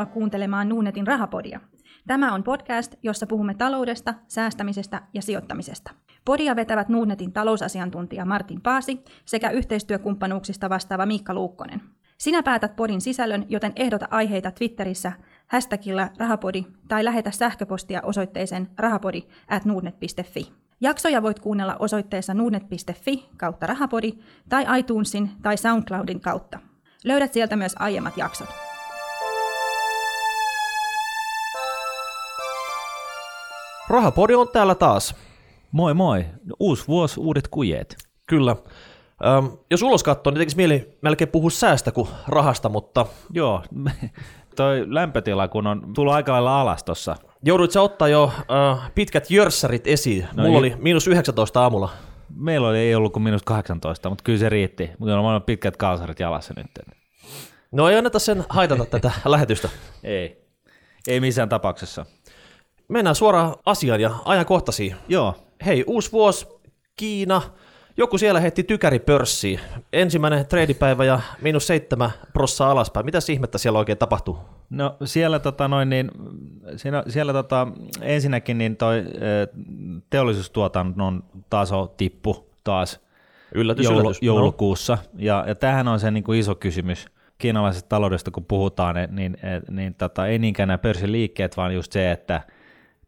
Tervetuloa kuuntelemaan Nuunetin rahapodia. Tämä on podcast, jossa puhumme taloudesta, säästämisestä ja sijoittamisesta. Podia vetävät Nuunetin talousasiantuntija Martin Paasi sekä yhteistyökumppanuuksista vastaava Miikka Luukkonen. Sinä päätät podin sisällön, joten ehdota aiheita Twitterissä hashtagilla rahapodi tai lähetä sähköpostia osoitteeseen rahapodi at. Jaksoja voit kuunnella osoitteessa nuudnet.fi kautta rahapodi tai iTunesin tai SoundCloudin kautta. Löydät sieltä myös aiemmat jaksot. Rahapodi on täällä taas. Moi moi. Uusi vuosi, uudet kujeet. Kyllä. Öm, jos ulos katsoo, niin tekisi mieli melkein puhua säästä kuin rahasta, mutta Joo, toi lämpötila kun on tullut aika lailla alas tossa. joudut sä ottaa jo äh, pitkät jörssärit esiin. No Mulla ju- oli miinus 19 aamulla. Meillä oli, ei ollut kuin minus 18, mutta kyllä se riitti. Mutta on ollut pitkät kalsarit jalassa nyt. No ei anneta sen haitata tätä lähetystä. Ei. Ei missään tapauksessa. Mennään suoraan asiaan ja ajankohtaisiin. Joo, Hei, uusi vuosi, Kiina. Joku siellä heitti tykäri pörssiin. Ensimmäinen treidipäivä ja miinus seitsemän prossaa alaspäin. Mitä ihmettä siellä oikein tapahtuu? No siellä, tota, noin, niin, siinä, siellä tota, ensinnäkin niin toi, teollisuustuotannon taso tippu taas Yllätys, joulu, yllätys. joulukuussa. Ja, ja tämähän on se niin kuin iso kysymys kiinalaisesta taloudesta, kun puhutaan, niin, niin, niin tota, ei niinkään nämä pörssiliikkeet, vaan just se, että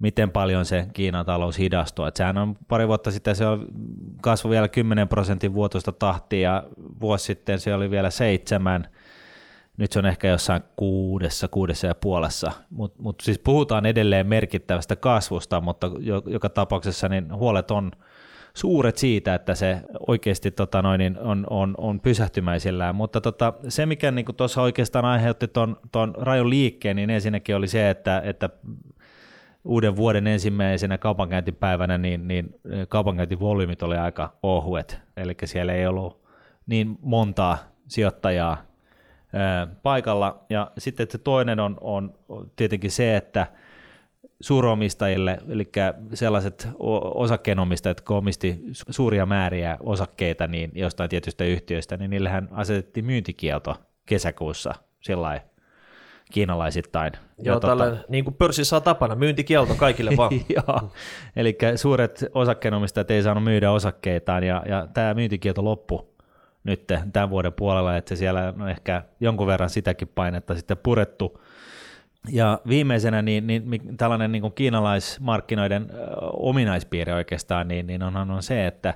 miten paljon se Kiinan talous hidastuu. Et sehän on pari vuotta sitten se kasvoi vielä 10 prosentin vuotuista tahtia ja vuosi sitten se oli vielä seitsemän. Nyt se on ehkä jossain kuudessa, kuudessa ja puolessa, mutta mut siis puhutaan edelleen merkittävästä kasvusta, mutta jo, joka tapauksessa niin huolet on suuret siitä, että se oikeasti tota noin, niin on, on, on pysähtymäisillään, mutta tota, se mikä niin tuossa oikeastaan aiheutti tuon ton rajun liikkeen, niin ensinnäkin oli se, että, että uuden vuoden ensimmäisenä kaupankäyntipäivänä niin, niin kaupankäyntivolyymit oli aika ohuet, eli siellä ei ollut niin montaa sijoittajaa paikalla. Ja sitten se toinen on, on tietenkin se, että suuromistajille, eli sellaiset osakkeenomistajat, jotka omisti su- suuria määriä osakkeita niin jostain tietystä yhtiöistä, niin niillähän asetettiin myyntikielto kesäkuussa sillä kiinalaisittain. Joo, tota- tällä, niin kuin pörssissä on tapana, myyntikielto kaikille vaan. Joo, eli suuret osakkeenomistajat ei saanut myydä osakkeitaan ja, ja tämä myyntikielto loppu nyt tämän vuoden puolella, että se siellä on ehkä jonkun verran sitäkin painetta sitten purettu. Ja viimeisenä niin, niin, mi- tällainen niin kuin kiinalaismarkkinoiden ö, ominaispiirre oikeastaan, niin, niin onhan on se, että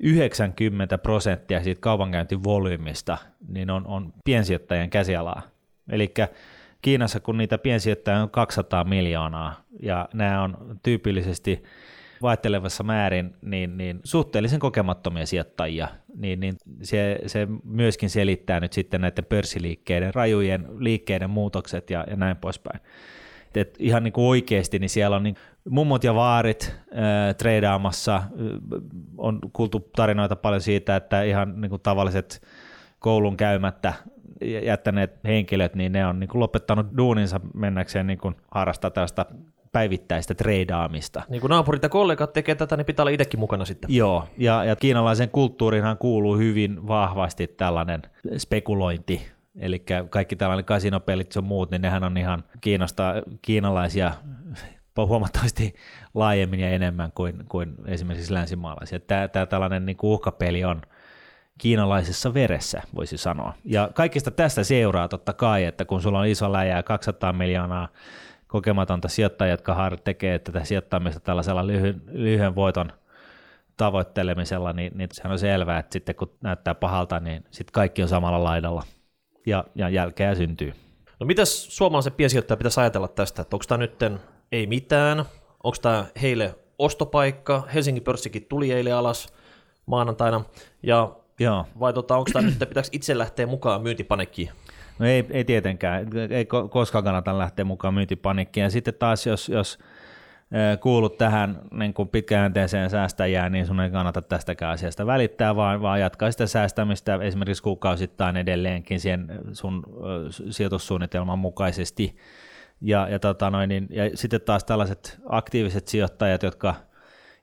90 prosenttia siitä kaupankäyntivolyymista niin on, on piensijoittajien käsialaa. Eli Kiinassa, kun niitä piensijoittajia on 200 miljoonaa, ja nämä on tyypillisesti vaihtelevassa määrin niin, niin suhteellisen kokemattomia sijoittajia, niin, niin se, se myöskin selittää nyt sitten näiden pörssiliikkeiden, rajujen liikkeiden muutokset ja, ja näin poispäin. Et, ihan niin kuin oikeasti, niin siellä on niin mummot ja vaarit äh, treidaamassa, on kuultu tarinoita paljon siitä, että ihan niin kuin tavalliset koulun käymättä jättäneet henkilöt, niin ne on niin kuin lopettanut duuninsa mennäkseen niin kuin harrastaa tällaista päivittäistä treidaamista. niin kuin naapurit ja kollegat tekee tätä, niin pitää olla itsekin mukana sitten. Joo, ja, ja kiinalaisen kulttuuriinhan kuuluu hyvin vahvasti tällainen spekulointi, eli kaikki tällainen kasinopelit ja muut, niin nehän on ihan Kiinasta, kiinalaisia huomattavasti laajemmin ja enemmän kuin, kuin esimerkiksi länsimaalaisia. Tämä, tämä tällainen niin kuin uhkapeli on kiinalaisessa veressä, voisi sanoa. Ja kaikista tästä seuraa totta kai, että kun sulla on iso läjä 200 miljoonaa kokematonta sijoittajaa, jotka tekee tätä sijoittamista tällaisella lyhyen, lyhyen voiton tavoittelemisella, niin, niin sehän on selvää, että sitten kun näyttää pahalta, niin sitten kaikki on samalla laidalla ja, ja jälkeä syntyy. No mitäs suomalaisen piensijoittaja pitäisi ajatella tästä, että onko tämä nyt ei mitään, onko tämä heille ostopaikka, Helsingin pörssikin tuli eilen alas maanantaina, ja Joo, vai tota, onko tämä nyt, että pitääkö itse lähteä mukaan myyntipanekkiin? no ei, ei tietenkään, ei ko- koskaan kannata lähteä mukaan myyntipanikkiin. Ja sitten taas, jos, jos kuulut tähän niin kuin pitkäjänteiseen säästäjään, niin sun ei kannata tästäkään asiasta välittää, vaan, vaan jatkaa sitä säästämistä esimerkiksi kuukausittain edelleenkin siihen sun sijoitussuunnitelman mukaisesti. Ja, ja, tota noin, niin, ja sitten taas tällaiset aktiiviset sijoittajat, jotka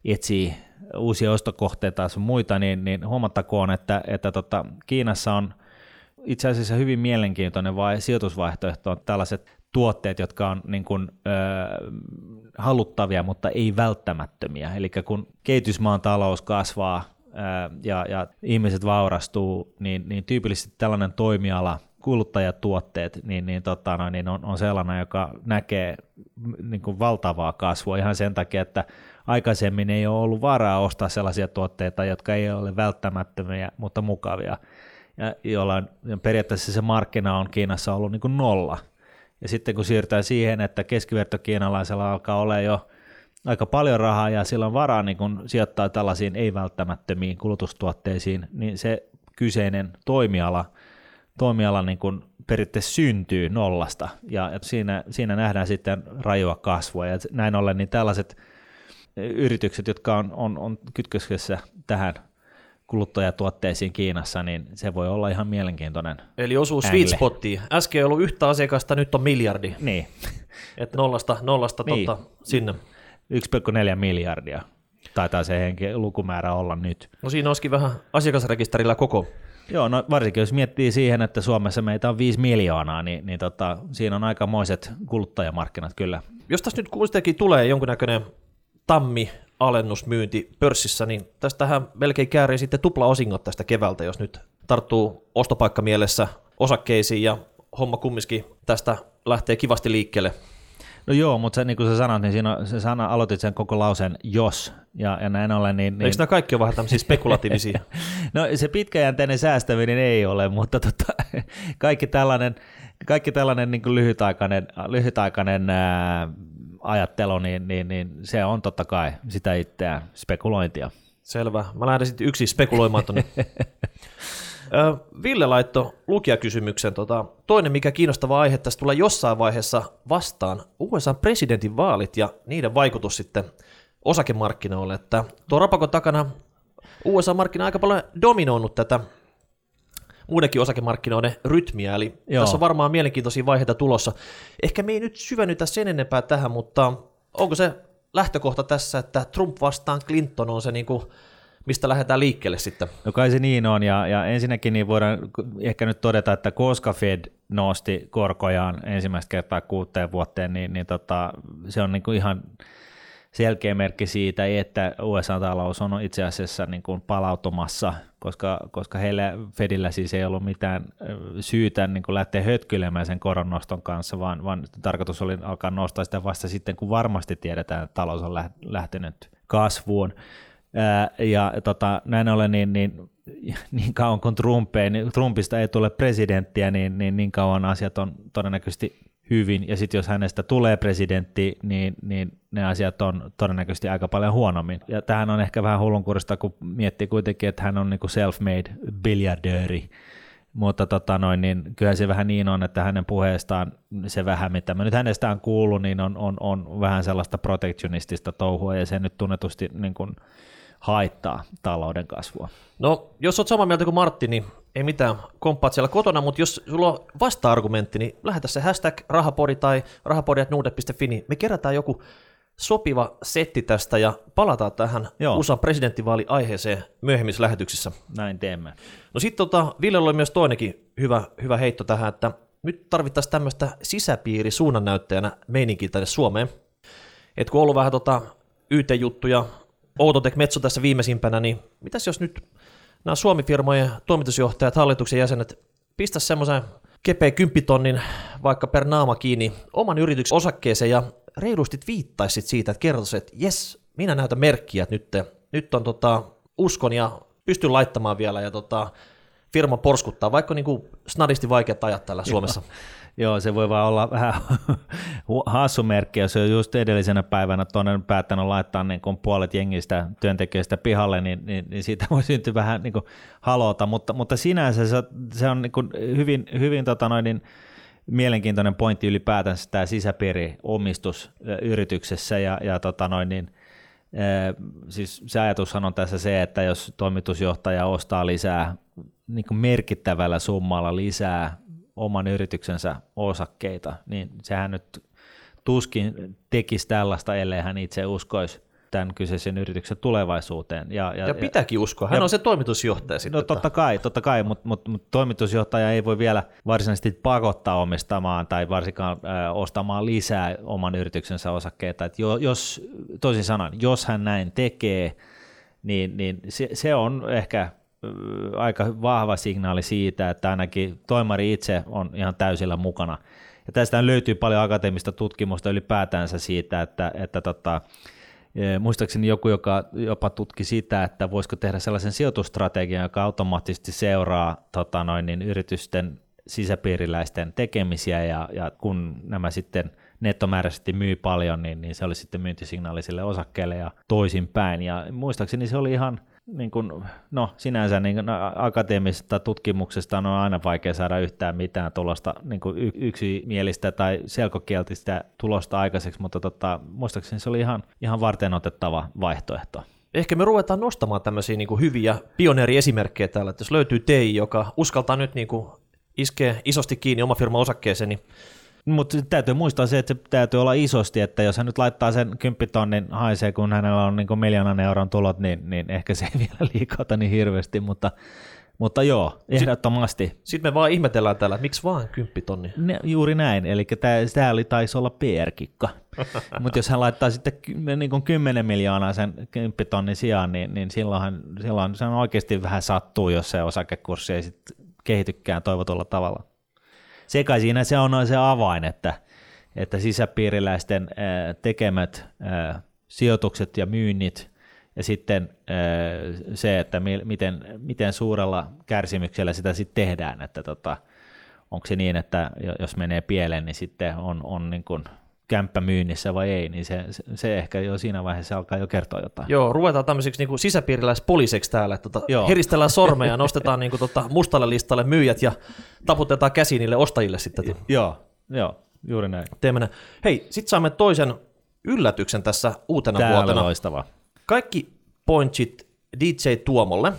etsii uusia ostokohteita sun muita, niin, niin huomattakoon, että, että tota, Kiinassa on itse asiassa hyvin mielenkiintoinen vai sijoitusvaihtoehto on tällaiset tuotteet, jotka on niin kuin, ö, haluttavia, mutta ei välttämättömiä. Eli kun kehitysmaan talous kasvaa ö, ja, ja ihmiset vaurastuu, niin, niin tyypillisesti tällainen toimiala, kuluttajatuotteet, niin, niin, tota, no, niin on, on sellainen, joka näkee niin kuin valtavaa kasvua ihan sen takia, että aikaisemmin ei ole ollut varaa ostaa sellaisia tuotteita, jotka ei ole välttämättömiä, mutta mukavia, ja jolla periaatteessa se markkina on Kiinassa ollut niin kuin nolla. Ja sitten kun siirrytään siihen, että keskivertokiinalaisella alkaa olla jo aika paljon rahaa ja sillä on varaa niin kun sijoittaa tällaisiin ei-välttämättömiin kulutustuotteisiin, niin se kyseinen toimiala, toimiala niin kun periaatteessa syntyy nollasta. Ja siinä, siinä nähdään sitten rajua kasvua. Ja näin ollen niin tällaiset yritykset, jotka on, on, on kytköksessä tähän kuluttajatuotteisiin Kiinassa, niin se voi olla ihan mielenkiintoinen. Eli osuu sweet spottiin. Äsken ei ollut yhtä asiakasta, nyt on miljardi. Niin. Että nollasta, nollasta niin. totta, sinne. 1,4 miljardia taitaa se henki, lukumäärä olla nyt. No siinä olisikin vähän asiakasrekisterillä koko. Joo, no varsinkin jos miettii siihen, että Suomessa meitä on 5 miljoonaa, niin, niin tota, siinä on aikamoiset kuluttajamarkkinat kyllä. Jos tässä nyt kuitenkin tulee jonkunnäköinen tammi alennusmyynti pörssissä, niin tästähän melkein käärii sitten tupla osingot tästä kevältä, jos nyt tarttuu ostopaikka mielessä osakkeisiin ja homma kumminkin tästä lähtee kivasti liikkeelle. No joo, mutta se, niin kuin sä sanoit, niin siinä on, se sana aloitit sen koko lauseen jos, ja, ja näin ollen. Niin, niin... Eikö nämä kaikki ole vähän tämmöisiä spekulatiivisia? no se pitkäjänteinen säästäminen ei ole, mutta tota, kaikki tällainen, kaikki tällainen niin kuin lyhytaikainen, lyhytaikainen ää, ajattelu, niin, niin, niin se on totta kai sitä itseään spekulointia. Selvä. Mä lähden sitten yksi spekuloimaan tuonne. Ville laittoi lukijakysymyksen. Tota, toinen, mikä kiinnostava aihe, tässä tulee jossain vaiheessa vastaan USA presidentin vaalit ja niiden vaikutus sitten osakemarkkinoille. Että tuo rapakon takana USA-markkina aika paljon dominoinut tätä muidenkin osakemarkkinoiden rytmiä, eli Joo. tässä on varmaan mielenkiintoisia vaiheita tulossa. Ehkä me ei nyt syvennytä sen enempää tähän, mutta onko se lähtökohta tässä, että Trump vastaan Clinton on se niin kuin, mistä lähdetään liikkeelle sitten? No kai se niin on, ja, ja ensinnäkin niin voidaan ehkä nyt todeta, että koska Fed nosti korkojaan ensimmäistä kertaa kuuteen vuoteen, niin, niin tota, se on niin kuin ihan selkeä merkki siitä, että USA-talous on itse asiassa niin kuin palautumassa, koska, koska heillä Fedillä siis ei ollut mitään syytä niin kuin lähteä hötkylemään sen koronnoston kanssa, vaan, vaan tarkoitus oli alkaa nostaa sitä vasta sitten, kun varmasti tiedetään, että talous on lähtenyt kasvuun. Ja tota, näin ollen, niin, niin, niin kauan kuin Trumpista ei tule presidenttiä, niin, niin, niin kauan asiat on todennäköisesti hyvin, ja sitten jos hänestä tulee presidentti, niin, niin ne asiat on todennäköisesti aika paljon huonommin. Ja tähän on ehkä vähän hullunkurista, kun miettii kuitenkin, että hän on niinku self-made biljardööri, mutta tota noin, niin kyllä se vähän niin on, että hänen puheestaan se vähän, mitä mä nyt hänestä on kuullut, niin on, on, on vähän sellaista protektionistista touhua, ja se nyt tunnetusti niin kuin haittaa talouden kasvua. No, jos olet samaa mieltä kuin Martti, niin ei mitään, komppaat siellä kotona, mutta jos sulla on vasta-argumentti, niin lähetä se hashtag rahapodi tai rahapodi.nuude.fi, niin me kerätään joku sopiva setti tästä ja palataan tähän Joo. USA presidenttivaali-aiheeseen myöhemmissä lähetyksissä. Näin teemme. No sitten tota, Ville oli myös toinenkin hyvä, hyvä heitto tähän, että nyt tarvittaisiin tämmöistä sisäpiiri suunnannäyttäjänä meininkiä tänne Suomeen. Et kun on ollut vähän tota YT-juttuja, Outotec Metso tässä viimeisimpänä, niin mitäs jos nyt nämä Suomi-firmojen toimitusjohtajat, hallituksen jäsenet, pistä semmoisen kepeä kymppitonnin vaikka per naama kiinni oman yrityksen osakkeeseen ja reilusti viittaisit siitä, että kertoisit, että jes, minä näytän merkkiä, että nyt, nyt on tota, uskon ja pystyn laittamaan vielä ja tota, firma porskuttaa, vaikka niin kuin snadisti vaikeat ajat täällä Suomessa. Joo, se voi vaan olla vähän hassu merkki, jos on just edellisenä päivänä tuonne päättänyt laittaa niin kuin puolet jengistä työntekijöistä pihalle, niin, niin, niin siitä voi syntyä vähän niin kuin halota, mutta, mutta sinänsä se, se on niin kuin hyvin, hyvin tota noin, niin mielenkiintoinen pointti ylipäätänsä tämä sisäpiiriomistus yrityksessä ja, ja tota noin, niin, siis se ajatushan on tässä se, että jos toimitusjohtaja ostaa lisää niin merkittävällä summalla lisää oman yrityksensä osakkeita, niin sehän nyt tuskin tekisi tällaista, ellei hän itse uskoisi, tämän kyseisen yrityksen tulevaisuuteen. Ja, ja, ja pitääkin uskoa, hän ja, on se toimitusjohtaja sitten. No totta kai, totta kai mutta mut, mut toimitusjohtaja ei voi vielä varsinaisesti pakottaa omistamaan tai varsinkaan äh, ostamaan lisää oman yrityksensä osakkeita. Et jo, jos, toisin sanoen, jos hän näin tekee, niin, niin se, se on ehkä aika vahva signaali siitä, että ainakin toimari itse on ihan täysillä mukana. Ja tästä löytyy paljon akateemista tutkimusta ylipäätänsä siitä, että, että tota, e, muistaakseni joku, joka jopa tutki sitä, että voisiko tehdä sellaisen sijoitustrategian, joka automaattisesti seuraa tota noin, niin yritysten sisäpiiriläisten tekemisiä, ja, ja kun nämä sitten nettomääräisesti myy paljon, niin, niin se oli sitten myyntisignaali sille osakkeelle ja toisinpäin. Ja muistaakseni se oli ihan niin kuin, no sinänsä niin kuin, akateemisesta tutkimuksesta on aina vaikea saada yhtään mitään tulosta niin y- yksimielistä tai selkokieltistä tulosta aikaiseksi, mutta tota, muistaakseni se oli ihan, ihan varten otettava vaihtoehto. Ehkä me ruvetaan nostamaan tämmöisiä niin kuin hyviä pioneeriesimerkkejä täällä, että jos löytyy TEI, joka uskaltaa nyt niin kuin iskee isosti kiinni oma firma osakkeeseen, niin mutta täytyy muistaa se, että se täytyy olla isosti, että jos hän nyt laittaa sen 10 tonnin haisee, kun hänellä on niin miljoonan euron tulot, niin, niin ehkä se ei vielä liikauta niin hirveästi, mutta, mutta joo, ehdottomasti. Sitten, sitten me vaan ihmetellään täällä, että miksi vaan 10 tonni? Ne, juuri näin, eli tämä oli taisi olla PR-kikka. mutta jos hän laittaa sitten niin kuin 10 miljoonaa sen 10 tonnin sijaan, niin, niin silloinhan, silloin se on oikeasti vähän sattuu, jos se osakekurssi ei sitten kehitykään toivotulla tavalla se kai siinä se on se avain, että, että sisäpiiriläisten tekemät sijoitukset ja myynnit ja sitten se, että miten, miten suurella kärsimyksellä sitä sitten tehdään, että tota, onko se niin, että jos menee pieleen, niin sitten on, on niin kuin kämppä myynnissä vai ei, niin se, se, ehkä jo siinä vaiheessa alkaa jo kertoa jotain. Joo, ruvetaan tämmöiseksi niin sisäpiiriläispoliiseksi täällä, että tota, heristellään sormeja, nostetaan niin kuin, tota, mustalle listalle myyjät ja taputetaan käsi niille ostajille sitten. Joo, joo, juuri näin. Teemme Hei, sitten saamme toisen yllätyksen tässä uutena Täällä vuotena. loistava. Kaikki pointsit DJ Tuomolle.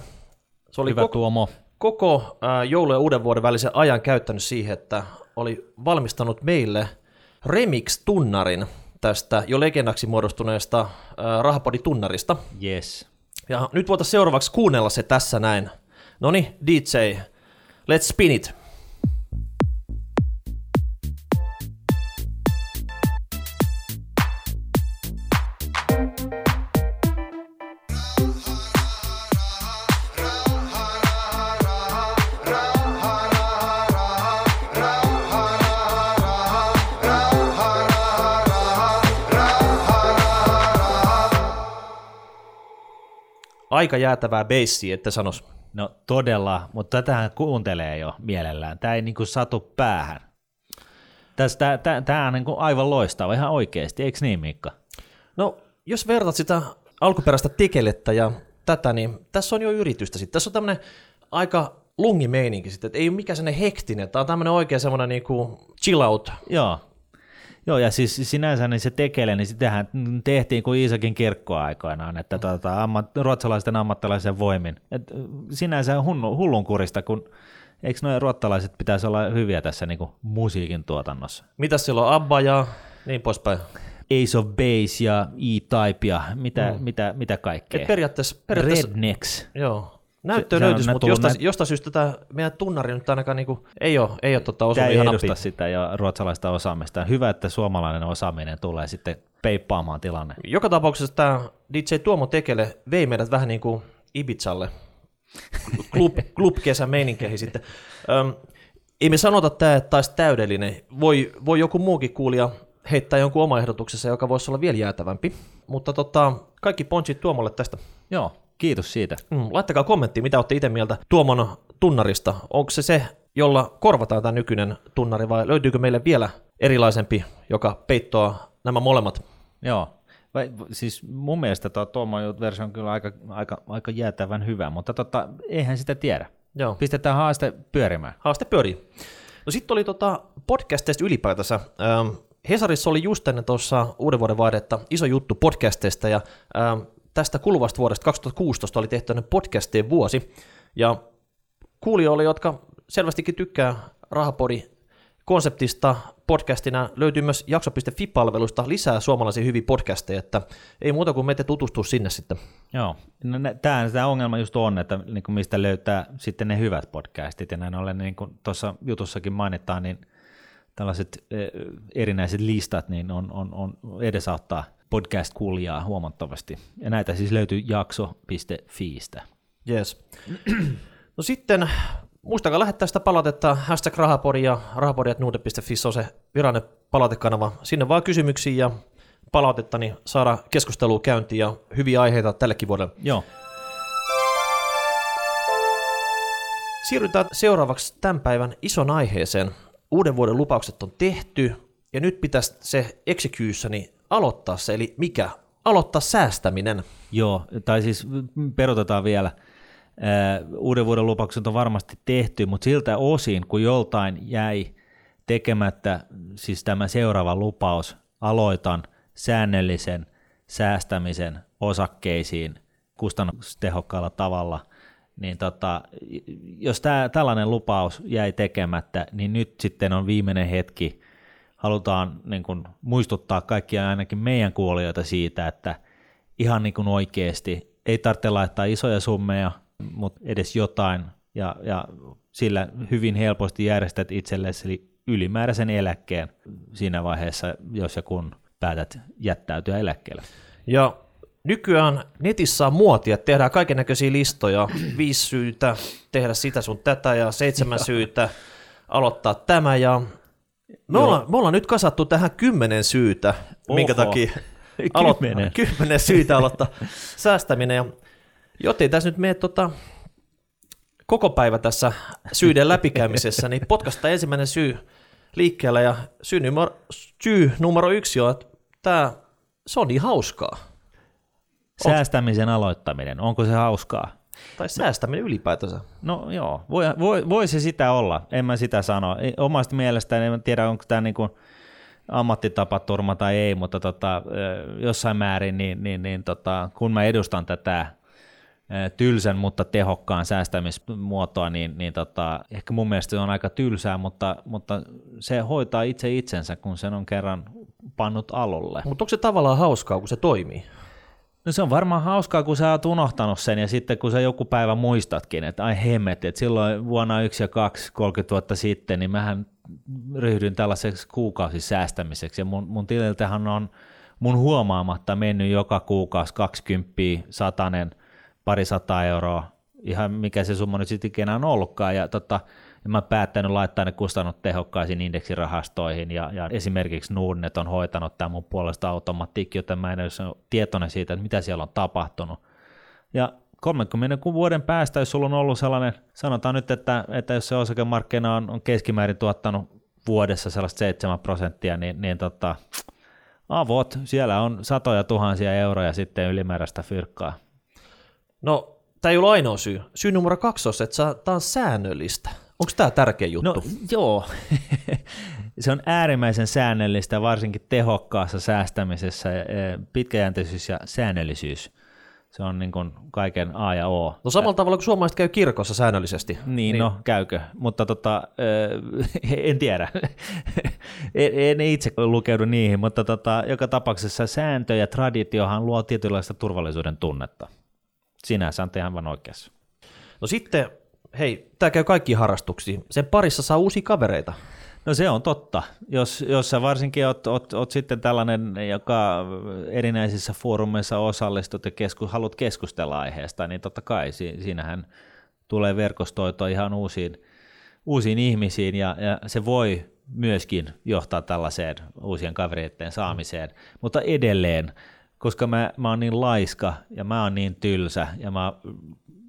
Se oli Hyvä koko, Tuomo. koko äh, joulu- ja uuden vuoden välisen ajan käyttänyt siihen, että oli valmistanut meille – remix-tunnarin tästä jo legendaksi muodostuneesta äh, Rahapodi-tunnarista. Yes. Ja nyt voitaisiin seuraavaksi kuunnella se tässä näin. Noni, DJ, let's spin it. Aika jäätävää beissiä, että sanos. No todella, mutta tätähän kuuntelee jo mielellään. Tämä ei niinku satu päähän. Tästä, tämä on niinku aivan loistava, ihan oikeasti, eikö niin Mikka? No, jos vertat sitä alkuperäistä tekelettä ja tätä, niin tässä on jo yritystä sitten. Tässä on tämmöinen aika lungimeininki sitten, että ei ole mikään sellainen hektinen, tämä on tämmöinen oikein semmoinen niinku chill out. Joo, Joo, ja siis sinänsä niin se tekele, niin sitähän tehtiin kuin Iisakin kirkkoa aikoinaan, että mm. tuota, ammat, ruotsalaisten ammattilaisen voimin. Et sinänsä hullun kurista, kun eikö noin ruottalaiset pitäisi olla hyviä tässä niin kuin musiikin tuotannossa? Mitäs siellä on Abba ja niin poispäin? Ace of Base ja E-Type ja mitä, mm. mitä, mitä kaikkea. Et periaatteessa, periaatteessa, Rednecks. Joo, Näyttö löytyisi, mutta jostain, näin... jostain syystä tämä meidän tunnari nyt ainakaan niinku, ei ole, ei ole tota osunut ihan ei edusta sitä ja ruotsalaista osaamista. Hyvä, että suomalainen osaaminen tulee sitten peippaamaan tilanne. Joka tapauksessa tämä DJ Tuomo Tekele vei meidät vähän niin kuin Ibizalle, klub, klub meininkeihin sitten. Öm, ei me sanota tämä, että taisi täydellinen. Voi, voi joku muukin kuulija heittää jonkun oma ehdotuksessa, joka voisi olla vielä jäätävämpi. Mutta tota, kaikki ponchit Tuomolle tästä. Joo, Kiitos siitä. Mm, laittakaa kommentti, mitä olette itse mieltä Tuomon tunnarista. Onko se se, jolla korvataan tämä nykyinen tunnari vai löytyykö meille vielä erilaisempi, joka peittoa nämä molemmat? Joo, vai, siis mun mielestä tuo Tuomon versio on kyllä aika, aika, aika jäätävän hyvä, mutta tota, eihän sitä tiedä. Joo. Pistetään haaste pyörimään. Haaste pyörii. No sitten oli tota podcasteista ylipäätänsä. Ähm, Hesarissa oli just ennen tuossa uuden vuoden vaihdetta iso juttu podcasteista ja ähm, tästä kuluvasta vuodesta 2016 oli tehty podcastien vuosi, ja kuulijoille, jotka selvästikin tykkää Rahapodi konseptista podcastina löytyy myös jakso.fi-palvelusta lisää suomalaisia hyviä podcasteja, että ei muuta kuin meitä tutustua sinne sitten. Joo, no, tämä, tämä ongelma just on, että niin kuin mistä löytää sitten ne hyvät podcastit, ja näin ollen niin kuin tuossa jutussakin mainitaan, niin tällaiset erinäiset listat niin on, on, on edesauttaa podcast-kuulijaa huomattavasti. Ja näitä siis löytyy jakso.fiistä. Yes. No sitten muistakaa lähettää sitä palautetta, hashtag rahapodi ja rahapodi.nuude.fi on se virallinen palautekanava. Sinne vaan kysymyksiä ja palautetta, niin saada keskustelua käyntiin ja hyviä aiheita tällekin vuodelle. Joo. Siirrytään seuraavaksi tämän päivän ison aiheeseen. Uuden vuoden lupaukset on tehty ja nyt pitäisi se executioni aloittaa se, eli mikä? Aloittaa säästäminen. Joo, tai siis perutetaan vielä – uuden vuoden lupaukset on varmasti tehty, mutta siltä osin, kun joltain jäi tekemättä siis tämä seuraava lupaus, aloitan säännöllisen säästämisen osakkeisiin kustannustehokkaalla tavalla, niin tota, jos tää, tällainen lupaus jäi tekemättä, niin nyt sitten on viimeinen hetki, halutaan niin kun, muistuttaa kaikkia ainakin meidän kuulijoita siitä, että ihan niin kuin oikeasti ei tarvitse laittaa isoja summeja mutta edes jotain, ja, ja sillä hyvin helposti järjestät itsellesi ylimääräisen eläkkeen siinä vaiheessa, jos ja kun päätät jättäytyä eläkkeelle. Ja nykyään netissä on muotia, että tehdään kaiken näköisiä listoja, viisi syytä tehdä sitä sun tätä ja seitsemän syytä aloittaa tämä. Ja me ollaan, me ollaan nyt kasattu tähän kymmenen syytä, Oho. minkä takia aloittaa, kymmenen syytä aloittaa säästäminen ja Jotta ei tässä nyt mene tota, koko päivä tässä syiden läpikäymisessä, niin potkasta ensimmäinen syy liikkeelle ja syy numero, syy numero yksi on, että tämä, se on niin hauskaa. Säästämisen aloittaminen, onko se hauskaa? Tai säästäminen ylipäätänsä. No joo, voi, voi, voi se sitä olla, en mä sitä sano. Omasta mielestäni en tiedä, onko tämä niin kuin ammattitapaturma tai ei, mutta tota, jossain määrin, niin, niin, niin tota, kun mä edustan tätä tylsän, mutta tehokkaan säästämismuotoa, niin, niin tota, ehkä mun mielestä se on aika tylsää, mutta, mutta se hoitaa itse itsensä, kun sen on kerran pannut alulle. Mutta onko se tavallaan hauskaa, kun se toimii? No se on varmaan hauskaa, kun sä oot unohtanut sen ja sitten kun sä joku päivä muistatkin, että ai hemmetti, että silloin vuonna 1 ja 2, 30 vuotta sitten, niin mähän ryhdyin tällaiseksi kuukausisäästämiseksi ja mun, mun tililtähän on mun huomaamatta mennyt joka kuukausi 20, satanen pari sata euroa, ihan mikä se summa nyt sitten ikinä on ollutkaan, ja tota, ja mä päättänyt laittaa ne kustannut tehokkaisiin indeksirahastoihin, ja, ja esimerkiksi Nordnet on hoitanut tämän mun puolesta automatiikki, joten mä en ole tietoinen siitä, että mitä siellä on tapahtunut. Ja 30 vuoden päästä, jos sulla on ollut sellainen, sanotaan nyt, että, että jos se osakemarkkina on, on keskimäärin tuottanut vuodessa sellaista 7 prosenttia, niin, niin tota, avot, siellä on satoja tuhansia euroja sitten ylimääräistä fyrkkaa. No, tämä ei ole ainoa syy. Syy numero kaksi on se, että tämä on säännöllistä. Onko tämä tärkeä juttu? No joo, se on äärimmäisen säännöllistä, varsinkin tehokkaassa säästämisessä, pitkäjänteisyys ja säännöllisyys. Se on niin kuin kaiken A ja O. No samalla tavalla kuin suomalaiset käy kirkossa säännöllisesti. Niin, niin. no käykö, mutta tota, en tiedä. en itse lukeudu niihin, mutta tota, joka tapauksessa sääntö ja traditiohan luo tietynlaista turvallisuuden tunnetta sinänsä on ihan oikeassa. No sitten, hei, tämä käy kaikki harrastuksiin. Sen parissa saa uusia kavereita. No se on totta. Jos, jos sä varsinkin oot, oot, oot sitten tällainen, joka erinäisissä foorumeissa osallistut ja kesku, haluat keskustella aiheesta, niin totta kai si, siinähän tulee verkostoitua ihan uusiin, uusiin ihmisiin ja, ja se voi myöskin johtaa tällaiseen uusien kavereiden saamiseen, mutta edelleen koska mä, mä oon niin laiska ja mä oon niin tylsä ja mä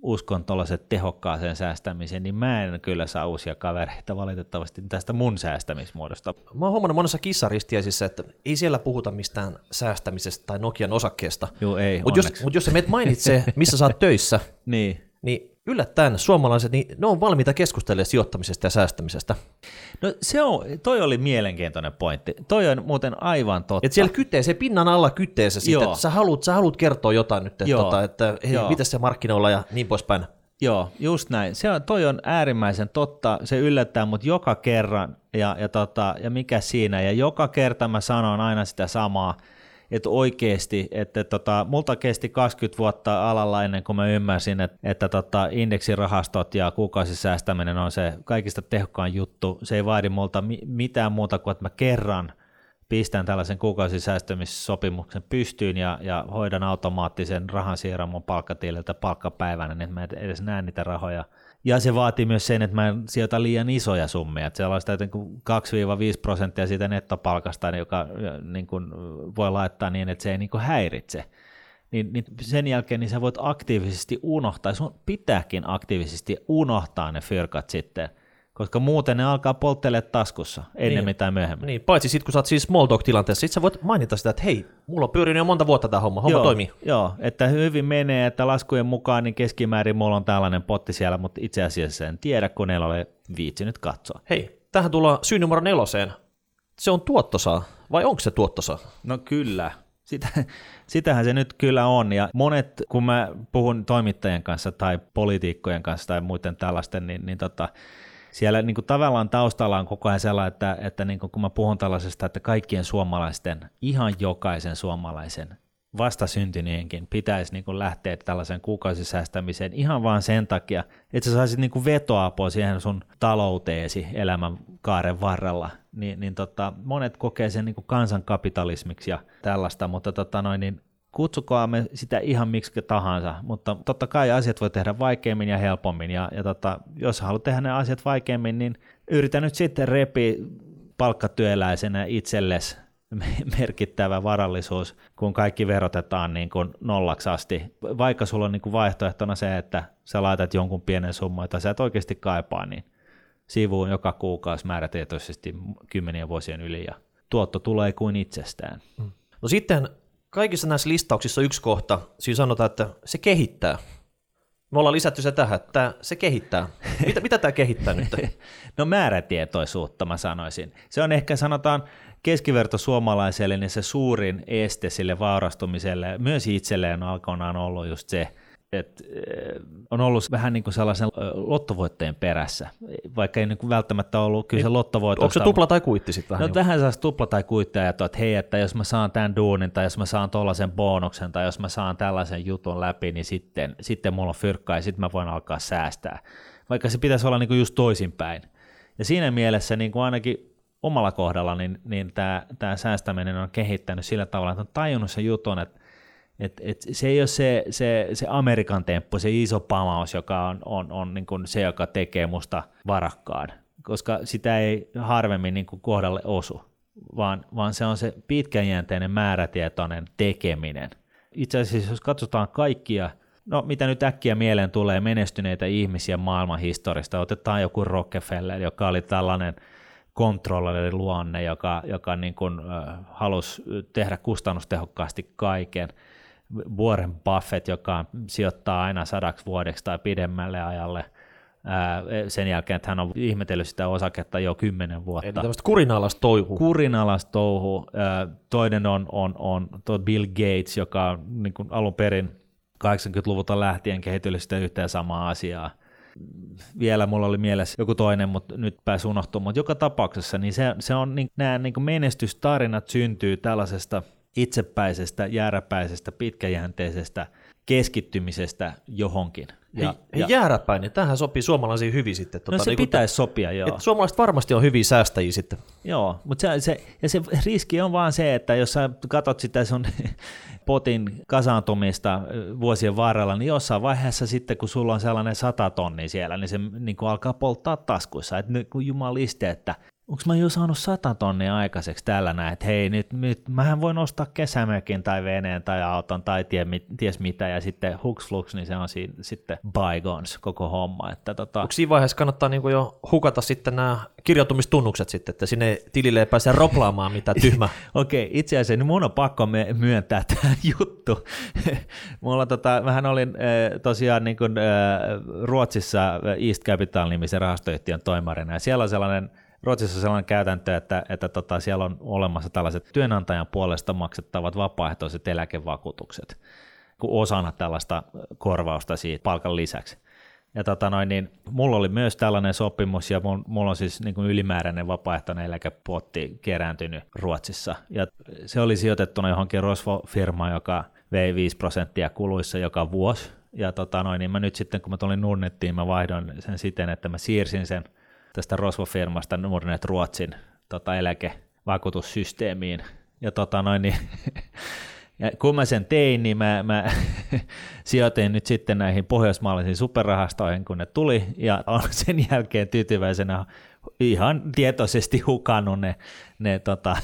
uskon tuollaiset tehokkaaseen säästämiseen, niin mä en kyllä saa uusia kavereita valitettavasti tästä mun säästämismuodosta. Mä oon huomannut monessa kissaristiäisissä, että ei siellä puhuta mistään säästämisestä tai Nokian osakkeesta. Joo, ei, Mutta jos, mut jos sä meet mainitsee, missä sä oot töissä, niin. niin yllättäen suomalaiset, niin ne on valmiita keskustelemaan sijoittamisesta ja säästämisestä. No se on, toi oli mielenkiintoinen pointti. Toi on muuten aivan totta. Et siellä kytee, se pinnan alla kytee se sitten, että sä haluat, sä haluat kertoa jotain nyt, että, tota, että hei, mitä se markkinoilla ja niin poispäin. Joo, just näin. Se on, toi on äärimmäisen totta, se yllättää mut joka kerran, ja, ja, tota, ja mikä siinä, ja joka kerta mä sanon aina sitä samaa, että oikeasti, että tota, multa kesti 20 vuotta alalla ennen kuin mä ymmärsin, että, että tota, indeksirahastot ja kuukausisäästäminen on se kaikista tehokkain juttu. Se ei vaadi multa mi- mitään muuta kuin, että mä kerran pistän tällaisen kuukausisäästämissopimuksen pystyyn ja, ja hoidan automaattisen rahansiirron mun palkkatililtä palkkapäivänä, niin että mä edes näen niitä rahoja – ja se vaatii myös sen, että mä en sijoita liian isoja summia, että sellaista 2-5 prosenttia siitä nettopalkasta, joka niin kuin voi laittaa niin, että se ei niin kuin häiritse. Niin, niin sen jälkeen niin sä voit aktiivisesti unohtaa, sun pitääkin aktiivisesti unohtaa ne fyrkat sitten – koska muuten ne alkaa polttelemaan taskussa ennen niin. mitään myöhemmin. Niin, paitsi sitten kun sä oot siis small talk-tilanteessa, sit sä voit mainita sitä, että hei, mulla on pyörinyt jo monta vuotta tämä homma, homma joo, toimii. Joo, että hyvin menee, että laskujen mukaan niin keskimäärin mulla on tällainen potti siellä, mutta itse asiassa en tiedä, kun ne ole viitsinyt katsoa. Hei, tähän tullaan syy numero neloseen. Se on tuottosaa, vai onko se tuottosaa? No kyllä, sitä, sitähän se nyt kyllä on, ja monet, kun mä puhun toimittajien kanssa tai poliitikkojen kanssa tai muiden tällaisten, niin, niin tota, siellä niin kuin tavallaan taustalla on koko ajan sellainen, että, että niin kuin kun mä puhun tällaisesta, että kaikkien suomalaisten, ihan jokaisen suomalaisen vastasyntyneenkin pitäisi niin kuin lähteä tällaisen kuukausisäästämiseen ihan vaan sen takia, että sä saisit niin kuin vetoapua siihen sun talouteesi elämän kaaren varrella, niin, niin tota, monet kokee sen niin kuin kansankapitalismiksi ja tällaista, mutta tota noin, niin kutsukaamme sitä ihan miksi tahansa, mutta totta kai asiat voi tehdä vaikeammin ja helpommin, ja, ja tota, jos haluat tehdä ne asiat vaikeammin, niin yritä nyt sitten repi palkkatyöläisenä itsellesi merkittävä varallisuus, kun kaikki verotetaan niin kuin nollaksi asti. Vaikka sulla on niin kuin vaihtoehtona se, että sä laitat jonkun pienen summan, jota sä et oikeasti kaipaa, niin sivuun joka kuukausi määrätietoisesti kymmenien vuosien yli ja tuotto tulee kuin itsestään. No sitten kaikissa näissä listauksissa on yksi kohta, siinä sanotaan, että se kehittää. Me ollaan lisätty se tähän, että se kehittää. Mitä, mitä tämä kehittää nyt? No määrätietoisuutta mä sanoisin. Se on ehkä sanotaan keskiverto suomalaiselle niin se suurin este sille vaurastumiselle, myös itselleen alkoinaan ollut just se, et, on ollut vähän niin kuin sellaisen lottovoitteen perässä, vaikka ei niin kuin välttämättä ollut kyllä se lottovoitto. Onko se tupla tai kuitti sitten vähän? No niin vähän sellaista tupla tai kuittia, että hei, että jos mä saan tämän duunin tai jos mä saan tuollaisen bonuksen tai jos mä saan tällaisen jutun läpi, niin sitten, sitten mulla on fyrkkaa ja sitten mä voin alkaa säästää. Vaikka se pitäisi olla niin kuin just toisinpäin. Ja siinä mielessä niin kuin ainakin omalla kohdalla niin, niin tämä, tämä säästäminen on kehittänyt sillä tavalla, että on tajunnut sen jutun, että et, et se ei ole se, se, se Amerikan temppu, se iso pamaus, joka on, on, on niin kuin se, joka tekee musta varakkaan, koska sitä ei harvemmin niin kuin kohdalle osu, vaan, vaan se on se pitkäjänteinen määrätietoinen tekeminen. Itse asiassa jos katsotaan kaikkia, no mitä nyt äkkiä mieleen tulee menestyneitä ihmisiä maailman historiasta, otetaan joku Rockefeller, joka oli tällainen kontrolleri luonne, joka, joka niin kuin, äh, halusi tehdä kustannustehokkaasti kaiken – Warren Buffett, joka sijoittaa aina sadaksi vuodeksi tai pidemmälle ajalle, sen jälkeen, että hän on ihmetellyt sitä osaketta jo kymmenen vuotta. Eli tämmöistä kurinalasta touhu. Kurinalasta touhu. Toinen on, on, on Bill Gates, joka on niin kuin alun perin 80-luvulta lähtien kehitellyt sitä yhteen samaa asiaa. Vielä mulla oli mielessä joku toinen, mutta nyt pääsi unohtumaan. Mutta joka tapauksessa niin se, se on, niin, nämä niin menestystarinat syntyy tällaisesta – itsepäisestä, jääräpäisestä, pitkäjänteisestä keskittymisestä johonkin. Ja, Hei, ja, jääräpäin, niin tähän sopii suomalaisiin hyvin sitten. Tuota, no se niin pitäisi sopia, joo. Että suomalaiset varmasti on hyviä säästäjiä sitten. Joo, mutta se, se, ja se riski on vaan se, että jos sä katsot sitä sun potin kasaantumista vuosien varrella, niin jossain vaiheessa sitten, kun sulla on sellainen sata tonni siellä, niin se niin kuin alkaa polttaa taskuissa. Että jumaliste, että onko mä jo saanut sata tonnia aikaiseksi tällä näin, että hei, nyt, nyt mähän voin ostaa kesämökin tai veneen tai auton tai tie, ties mitä, ja sitten hooks flux, niin se on siinä, sitten bygons koko homma. Että tota... Onko siinä vaiheessa kannattaa niinku jo hukata sitten nämä kirjautumistunnukset sitten, että sinne tilille ei pääse roplaamaan mitä tyhmä. Okei, okay, itse asiassa niin mun on pakko myöntää tämä juttu. Mulla tota, vähän olin tosiaan niin kuin, Ruotsissa East Capital-nimisen rahastoyhtiön toimarina, ja siellä on sellainen Ruotsissa on sellainen käytäntö, että, että tota, siellä on olemassa tällaiset työnantajan puolesta maksettavat vapaaehtoiset eläkevakuutukset osana tällaista korvausta siitä palkan lisäksi. Ja tota noin, niin mulla oli myös tällainen sopimus, ja mulla on siis niin kuin ylimääräinen vapaaehtoinen eläkepotti kerääntynyt Ruotsissa. Ja se oli sijoitettuna johonkin Rosvo-firmaan, joka vei 5 prosenttia kuluissa joka vuosi. Ja tota noin, niin mä nyt sitten, kun mä tulin Nordnettiin, mä vaihdoin sen siten, että mä siirsin sen tästä Rosvo-firmasta Nordnet Ruotsin tota, eläkevakuutussysteemiin. Ja tota noin, niin Ja kun mä sen tein, niin mä, mä sijoitin nyt sitten näihin pohjoismaalaisiin superrahastoihin, kun ne tuli, ja on sen jälkeen tyytyväisenä ihan tietoisesti hukannut ne, ne tota,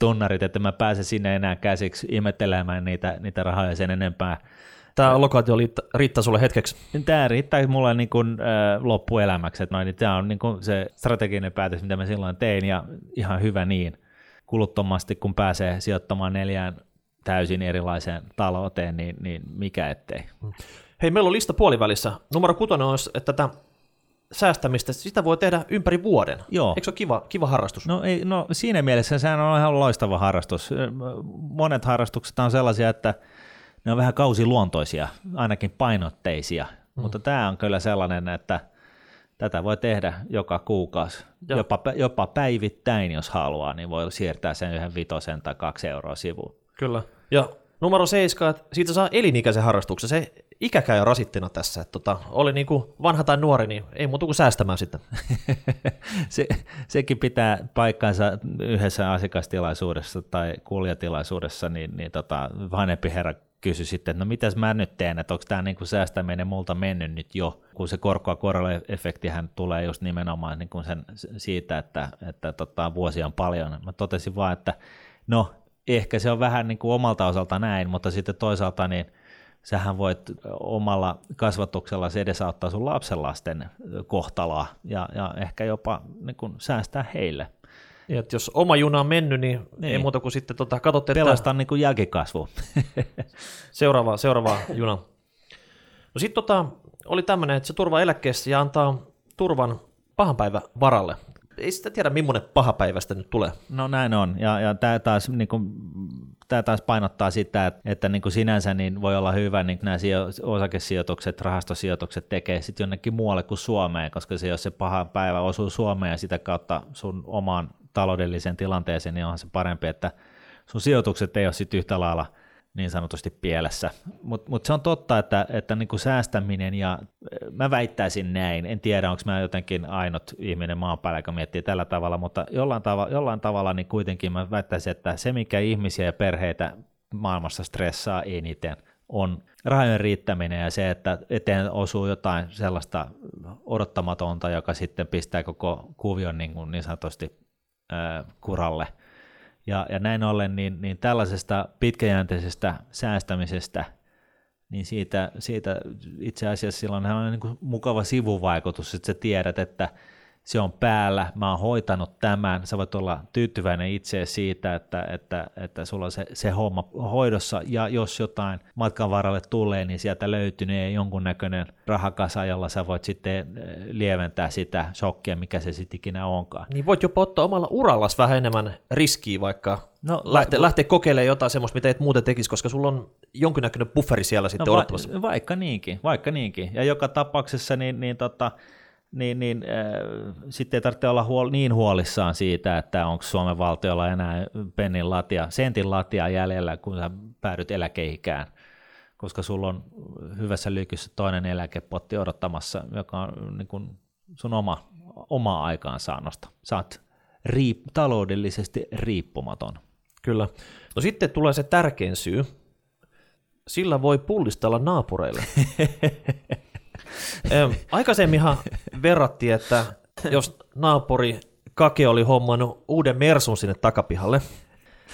tunnarit, että mä pääsen sinne enää käsiksi ihmettelemään niitä, niitä rahoja sen enempää. Tämä allokaatio riittää sulle hetkeksi? Tämä riittää mulle niin kuin, äh, loppuelämäksi. Että noin, niin tämä on niin kuin se strateginen päätös, mitä mä silloin tein, ja ihan hyvä niin. Kuluttomasti, kun pääsee sijoittamaan neljään täysin erilaiseen talouteen, niin, niin mikä ettei. Hei, meillä on lista puolivälissä. Numero kutonen on, että tätä säästämistä, sitä voi tehdä ympäri vuoden. Joo. Eikö se ole kiva, kiva harrastus? No, ei, no siinä mielessä sehän on ihan loistava harrastus. Monet harrastukset on sellaisia, että ne on vähän kausiluontoisia, ainakin painotteisia, mm. mutta tämä on kyllä sellainen, että tätä voi tehdä joka kuukausi, jopa, jopa päivittäin, jos haluaa, niin voi siirtää sen yhden vitosen tai kaksi euroa sivuun. Kyllä. Ja numero seiskaan, että siitä saa elinikäisen harrastuksen. Se ikäkään ei rasittina tässä. Että tota, oli niin kuin vanha tai nuori, niin ei muuta kuin säästämään sitten. se, sekin pitää paikkansa yhdessä asiakastilaisuudessa tai kuljatilaisuudessa, niin, niin tota, vanhempi herra kysyi sitten, että no mitäs mä nyt teen, että onko tämä niinku säästäminen multa mennyt nyt jo, kun se korkoa korolle efektihän tulee just nimenomaan niinku sen, siitä, että, että tota, vuosia on paljon. Mä totesin vaan, että no ehkä se on vähän niin kuin omalta osalta näin, mutta sitten toisaalta niin sähän voit omalla kasvatuksella edesauttaa sun lapsenlasten kohtaloa ja, ja ehkä jopa niin kuin säästää heille. Ja että jos oma juna on mennyt, niin, niin. ei muuta kuin sitten tota, katsotte, Pelastaa että... niin kuin jälkikasvu. seuraava, seuraava juna. No sitten tota, oli tämmöinen, että se turvaa eläkkeessä ja antaa turvan pahan päivän varalle ei sitä tiedä, millainen paha päivästä nyt tulee. No näin on, ja, ja tämä taas, niin kuin, tämä taas painottaa sitä, että, että niin kuin sinänsä niin voi olla hyvä, niin nämä sijo, osakesijoitukset, rahastosijoitukset tekee sitten jonnekin muualle kuin Suomeen, koska se, jos se paha päivä osuu Suomeen ja sitä kautta sun omaan taloudelliseen tilanteeseen, niin onhan se parempi, että sun sijoitukset ei ole sitten yhtä lailla – niin sanotusti pielessä. Mutta mut se on totta, että, että niinku säästäminen, ja mä väittäisin näin, en tiedä onko mä jotenkin ainut ihminen maan päällä, joka miettii tällä tavalla, mutta jollain, tava, jollain tavalla niin kuitenkin mä väittäisin, että se mikä ihmisiä ja perheitä maailmassa stressaa eniten, on rahojen riittäminen ja se, että eteen osuu jotain sellaista odottamatonta, joka sitten pistää koko kuvion niin, kuin niin sanotusti kuralle – ja, ja näin ollen niin, niin tällaisesta pitkäjänteisestä säästämisestä, niin siitä, siitä itse asiassa silloin on niin kuin mukava sivuvaikutus, että sä tiedät, että se on päällä, mä oon hoitanut tämän, sä voit olla tyytyväinen itse siitä, että, että, että sulla on se, se homma hoidossa, ja jos jotain matkan varalle tulee, niin sieltä löytyy niin jonkunnäköinen rahakasa, jolla sä voit sitten eh, lieventää sitä shokkia, mikä se sitten ikinä onkaan. Niin voit jopa ottaa omalla urallas vähän enemmän riskiä, vaikka no, lähteä, lähteä kokeilemaan jotain semmoista, mitä et muuten tekisi, koska sulla on jonkinnäköinen bufferi siellä sitten no, odottamassa. Va- vaikka niinkin, vaikka niinkin. Ja joka tapauksessa niin, niin tota, niin, niin äh, sitten ei tarvitse olla huol- niin huolissaan siitä, että onko Suomen valtiolla enää pennin latia, sentin latia jäljellä, kun sä päädyt eläkeikään, koska sulla on hyvässä lykyssä toinen eläkepotti odottamassa, joka on niin kuin sun oma, oma aikaansaannosta. Sä oot riip- taloudellisesti riippumaton. Kyllä. No sitten tulee se tärkein syy. Sillä voi pullistella naapureille. Aikaisemminhan verrattiin, että jos naapuri Kake oli hommannut uuden Mersun sinne takapihalle,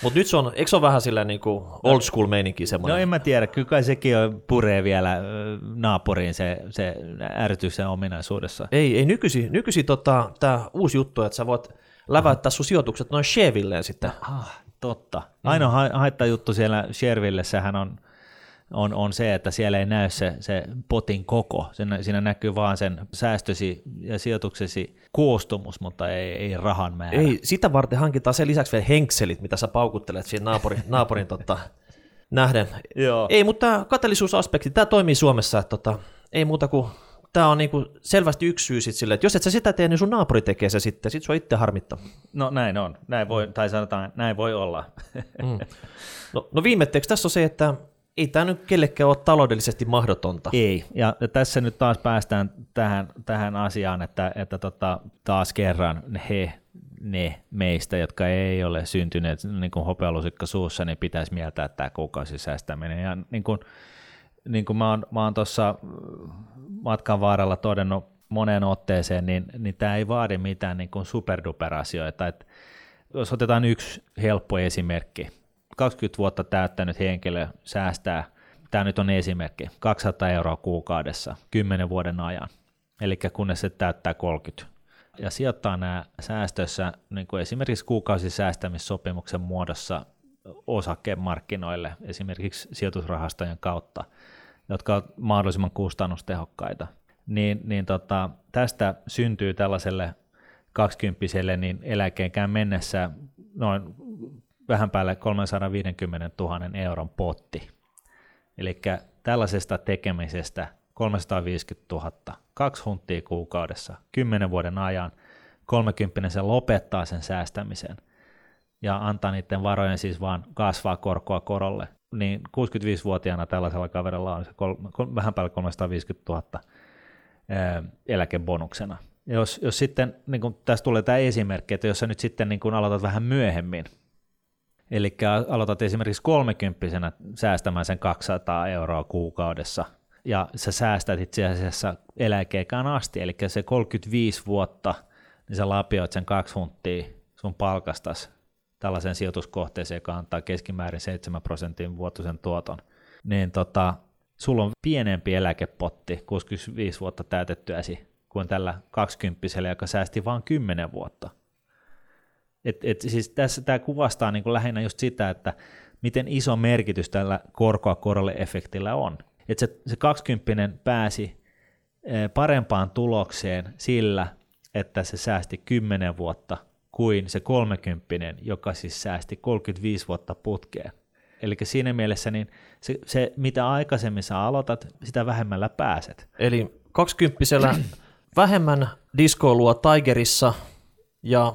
mutta nyt se on, eikö se ole vähän sillä niin kuin old school meininki semmoinen? No en mä tiedä, kyllä kai sekin on puree vielä naapuriin se, se ärtyksen ominaisuudessa. Ei, ei nykyisin, nykyisin tota, tämä uusi juttu, että sä voit läväyttää sun sijoitukset noin Shevilleen sitten. Ah, totta. Ainoa ha- haittajuttu siellä Shervillessähän on on, on se, että siellä ei näy se, se potin koko. Siinä, siinä näkyy vaan sen säästösi ja sijoituksesi koostumus, mutta ei, ei rahan määrä. Ei, sitä varten hankitaan sen lisäksi vielä henkselit, mitä sä paukuttelet siinä naapurin, naapurin tota, nähden. Joo. Ei, mutta tämä katellisuusaspekti, tämä toimii Suomessa, että tota, ei muuta kuin tämä on niinku selvästi yksi syy sit sille, että jos et sä sitä tee, niin sun naapuri tekee se sitten, sit sua itse harmittaa. No näin on, näin voi, tai sanotaan, näin voi olla. Mm. No, no viimetteeksi tässä on se, että ei tämä nyt kellekään ole taloudellisesti mahdotonta. Ei, ja tässä nyt taas päästään tähän, tähän asiaan, että, että tota, taas kerran he, ne meistä, jotka ei ole syntyneet niin kuin hopealusikka suussa, niin pitäisi mieltää tämä kuukausisäästäminen. Ja niin kuin, niin kuin mä oon, mä oon tuossa matkan varrella todennut moneen otteeseen, niin, niin tämä ei vaadi mitään niin kuin superduper-asioita. Et jos otetaan yksi helppo esimerkki, 20 vuotta täyttänyt henkilö säästää, tämä nyt on esimerkki, 200 euroa kuukaudessa 10 vuoden ajan, eli kunnes se täyttää 30 ja sijoittaa nämä säästössä niin kuin esimerkiksi kuukausisäästämissopimuksen muodossa osakemarkkinoille, esimerkiksi sijoitusrahastojen kautta, jotka ovat mahdollisimman kustannustehokkaita, niin, niin tota, tästä syntyy tällaiselle kaksikymppiselle niin eläkeenkään mennessä noin vähän päälle 350 000 euron potti. Eli tällaisesta tekemisestä 350 000, kaksi hunttia kuukaudessa, kymmenen vuoden ajan, 30 se lopettaa sen säästämisen ja antaa niiden varojen siis vaan kasvaa korkoa korolle, niin 65-vuotiaana tällaisella kaverilla on se kol, kol, vähän päälle 350 000 ää, eläkebonuksena. Jos, jos sitten, niin kun tässä tulee tämä esimerkki, että jos sä nyt sitten niin kun aloitat vähän myöhemmin, Eli aloitat esimerkiksi kolmekymppisenä säästämään sen 200 euroa kuukaudessa, ja sä säästät itse asiassa eläkeikään asti, eli se 35 vuotta, niin sä lapioit sen kaksi hunttia sun palkastas tällaisen sijoituskohteeseen, joka antaa keskimäärin 7 prosentin vuotuisen tuoton, niin tota, sulla on pienempi eläkepotti 65 vuotta täytettyäsi kuin tällä 20 joka säästi vain 10 vuotta. Et, et siis tässä tämä kuvastaa niin lähinnä just sitä, että miten iso merkitys tällä korkoa korolle efektillä on. Että se, se 20 pääsi eh, parempaan tulokseen sillä, että se säästi 10 vuotta kuin se 30, joka siis säästi 35 vuotta putkeen. Eli siinä mielessä niin se, se, mitä aikaisemmin sä aloitat, sitä vähemmällä pääset. Eli 20 vähemmän diskoilua Tigerissa ja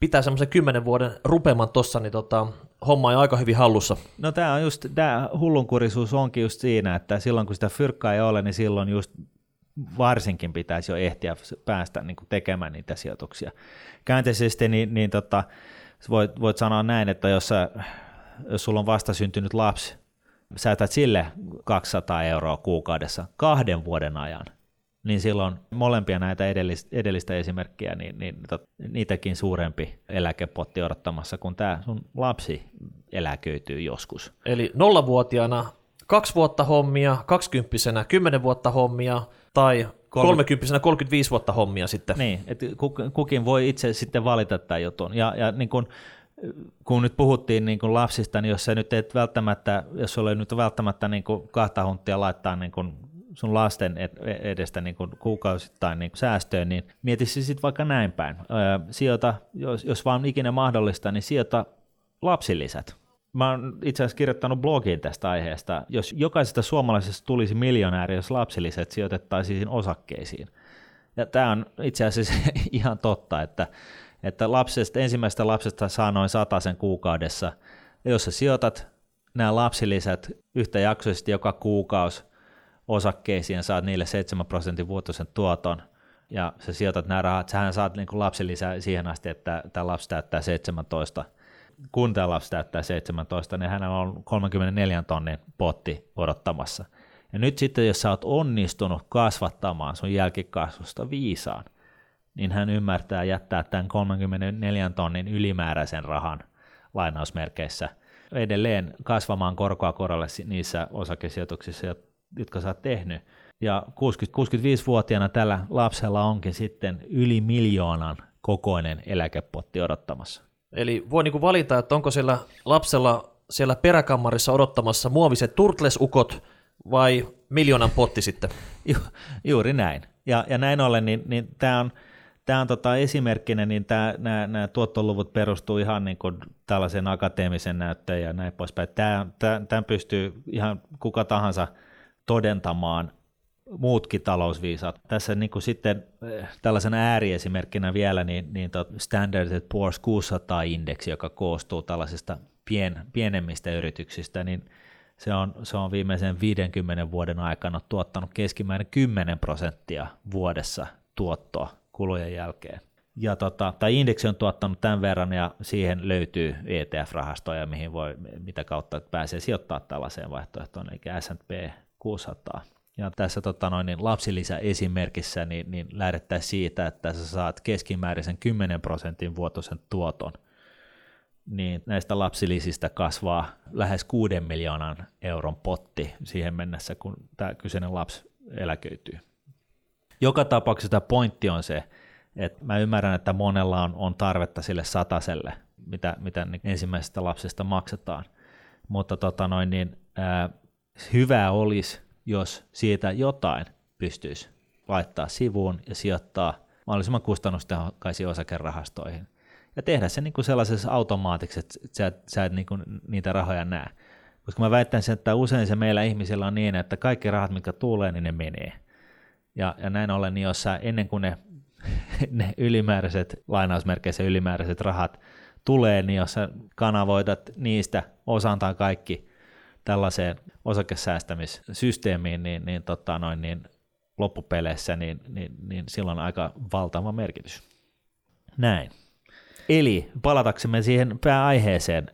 pitää semmoisen kymmenen vuoden rupeman tossa, niin tota, homma on aika hyvin hallussa. No tämä on just, tämä hullunkurisuus onkin just siinä, että silloin kun sitä fyrkkaa ei ole, niin silloin just varsinkin pitäisi jo ehtiä päästä niin kuin tekemään niitä sijoituksia. Käänteisesti niin, niin tota, voit, voit sanoa näin, että jos, sä, jos sulla on vasta syntynyt lapsi, säätät sille 200 euroa kuukaudessa kahden vuoden ajan, niin silloin molempia näitä edellistä, edellistä esimerkkiä, niin, niin tot, niitäkin suurempi eläkepotti odottamassa, kun tämä sun lapsi eläköityy joskus. Eli nollavuotiaana kaksi vuotta hommia, kaksikymppisenä kymmenen vuotta hommia, tai kolmekymppisenä 35 vuotta hommia sitten. Niin, että kukin voi itse sitten valita tämän jutun. Ja, ja niin kun, kun nyt puhuttiin niin kun lapsista, niin jos sä nyt et välttämättä, jos sulla ei nyt välttämättä niin kahta hunttia laittaa niin kun sun lasten edestä niin kuin kuukausittain niin kuin säästöön, niin mietisi sitten vaikka näin päin. Öö, sijoita, jos, jos vaan ikinä mahdollista, niin sijoita lapsilisät. Mä oon itse asiassa kirjoittanut blogiin tästä aiheesta. Jos jokaisesta suomalaisesta tulisi miljonääri, jos lapsilisät sijoitettaisiin osakkeisiin. Ja tämä on itse asiassa ihan totta, että, että lapsesta, ensimmäisestä lapsesta saa noin sen kuukaudessa. Ja jos sä sijoitat nämä lapsilisät yhtäjaksoisesti joka kuukausi osakkeisiin ja saat niille 7 prosentin vuotuisen tuoton, ja sä sijoitat nämä rahat, sähän saat niin kuin lapsilisää siihen asti, että tämä lapsi täyttää 17. Kun tämä lapsi täyttää 17, niin hänellä on 34 tonnin potti odottamassa. Ja nyt sitten, jos sä oot onnistunut kasvattamaan sun jälkikasvusta viisaan, niin hän ymmärtää jättää tämän 34 tonnin ylimääräisen rahan lainausmerkeissä edelleen kasvamaan korkoa korolle niissä osakesijoituksissa, jotka sä oot tehnyt. Ja 60-65-vuotiaana tällä lapsella onkin sitten yli miljoonan kokoinen eläkepotti odottamassa. Eli voi niinku valita, että onko siellä lapsella siellä peräkammarissa odottamassa muoviset turtlesukot vai miljoonan potti sitten? Ju, juuri näin. Ja, ja näin ollen, niin, niin tämä on, tää on tota esimerkkinä, niin nämä tuottoluvut perustuu ihan niin kuin tällaisen akateemisen näyttöön ja näin poispäin. Tämä pystyy ihan kuka tahansa – todentamaan muutkin talousviisaat. Tässä niin kuin sitten eh, tällaisen ääriesimerkkinä vielä, niin, niin Standard Poor's 600-indeksi, joka koostuu tällaisista pien, pienemmistä yrityksistä, niin se on, se on viimeisen 50 vuoden aikana tuottanut keskimäärin 10 prosenttia vuodessa tuottoa kulujen jälkeen. Ja tota, tai indeksi on tuottanut tämän verran ja siihen löytyy ETF-rahastoja, mihin voi, mitä kautta pääsee sijoittaa tällaiseen vaihtoehtoon, eli S&P 600. Ja tässä tota noin, niin lapsilisä-esimerkissä niin, niin lähdettäisiin siitä, että sä saat keskimääräisen 10 prosentin vuotuisen tuoton, niin näistä lapsilisistä kasvaa lähes 6 miljoonan euron potti siihen mennessä, kun tämä kyseinen lapsi eläköityy. Joka tapauksessa tämä pointti on se, että mä ymmärrän, että monella on, on tarvetta sille sataselle, mitä, mitä ensimmäisestä lapsesta maksetaan, mutta tota noin, niin, ää, hyvä olisi, jos siitä jotain pystyisi laittaa sivuun ja sijoittaa mahdollisimman kustannustehokkaisiin osakerahastoihin. Ja tehdä se niin kuin sellaisessa automaatiksi, että sä, sä et niin kuin niitä rahoja näe. Koska mä väittäisin, että usein se meillä ihmisillä on niin, että kaikki rahat, mitkä tulee, niin ne menee. Ja, ja näin ollen, niin jos sä ennen kuin ne, ne ylimääräiset, lainausmerkeissä ylimääräiset rahat tulee, niin jos sä kanavoitat niistä osan tai kaikki tällaiseen osakesäästämissysteemiin, niin, niin, tota noin, niin loppupeleissä, niin, niin, niin silloin on aika valtava merkitys. Näin. Eli palataksemme siihen pääaiheeseen,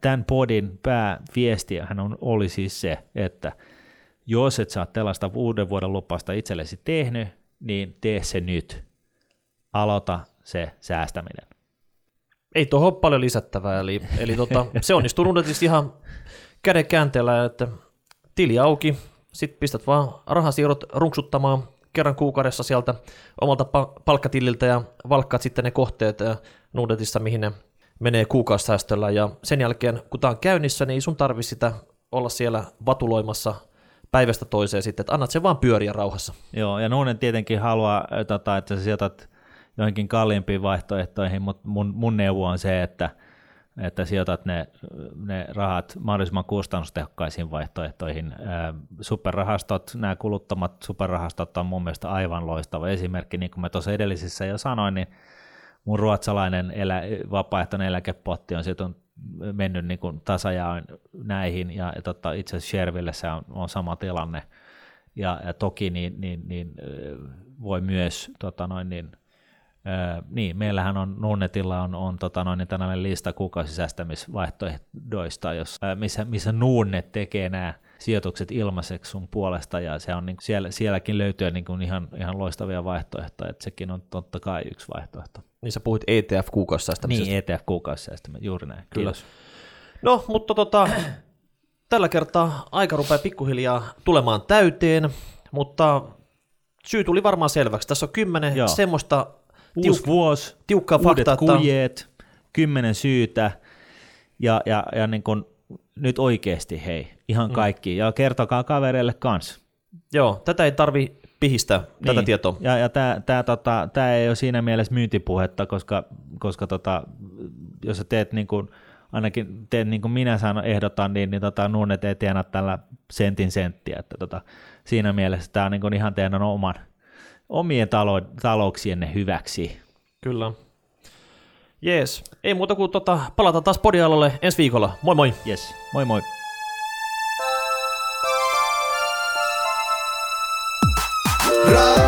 tämän podin pääviestihän on, oli siis se, että jos et saa tällaista uuden vuoden lupausta itsellesi tehnyt, niin tee se nyt. Aloita se säästäminen. Ei tuohon paljon lisättävää, eli, eli tota, se onnistuu tietysti ihan käden käänteellä, että tili auki, sitten pistät vaan rahasiirrot runksuttamaan kerran kuukaudessa sieltä omalta palkkatililtä ja valkkaat sitten ne kohteet Nudetissa, mihin ne menee kuukausisäästöllä ja sen jälkeen, kun tämä on käynnissä, niin sun tarvi sitä olla siellä vatuloimassa päivästä toiseen sitten, että annat se vaan pyöriä rauhassa. Joo, ja Nuunen tietenkin haluaa, tota, että sä sijoitat johonkin kalliimpiin vaihtoehtoihin, mutta mun, mun neuvo on se, että – että sijoitat ne, ne rahat mahdollisimman kustannustehokkaisiin vaihtoehtoihin. Superrahastot, nämä kuluttamat superrahastot on mun mielestä aivan loistava esimerkki. Niin kuin mä tuossa edellisissä jo sanoin, niin mun ruotsalainen elä, vapaaehtoinen eläkepotti on sieltä mennyt niin kuin tasajaon näihin, ja, tota, itse asiassa Sherville se on, on sama tilanne. Ja, ja toki niin, niin, niin, voi myös tota noin, niin, Öö, niin, meillähän on Nuunetilla on, on tota noin, niin tällainen lista kuukausisäästämisvaihtoehdoista, jos, missä, missä Nuunet tekee nämä sijoitukset ilmaiseksi sun puolesta, ja se on, niin, siellä, sielläkin löytyy niin kuin ihan, ihan loistavia vaihtoehtoja, että sekin on totta kai yksi vaihtoehto. Niin sä puhuit ETF-kuukausisäästämisestä. Niin, ETF-kuukausisäästämisestä, juuri näin. Kyllä. Kiitos. No, mutta tota, tällä kertaa aika rupeaa pikkuhiljaa tulemaan täyteen, mutta syy tuli varmaan selväksi. Tässä on kymmenen Joo. semmoista Uusi tiuk- vuosi, tiukka fakta, kujeet, kymmenen syytä ja, ja, ja niin kun, nyt oikeasti hei, ihan mm. kaikki. Ja kertokaa kavereille kanssa. Joo, tätä ei tarvi pihistää, niin. tätä tietoa. Ja, ja tämä tää, tota, tää ei ole siinä mielessä myyntipuhetta, koska, koska tota, jos sä teet niin kuin, ainakin teet niin kuin minä sanon, ehdotan, niin, niin tota, nuunet ei tienaa tällä sentin senttiä. Että tota, siinä mielessä tämä on niin kuin ihan teidän oman, omien talo- talouksienne hyväksi. Kyllä. Jees, ei muuta kuin tota, palata taas podialalle ensi viikolla. Moi moi! Yes, moi moi! Raha,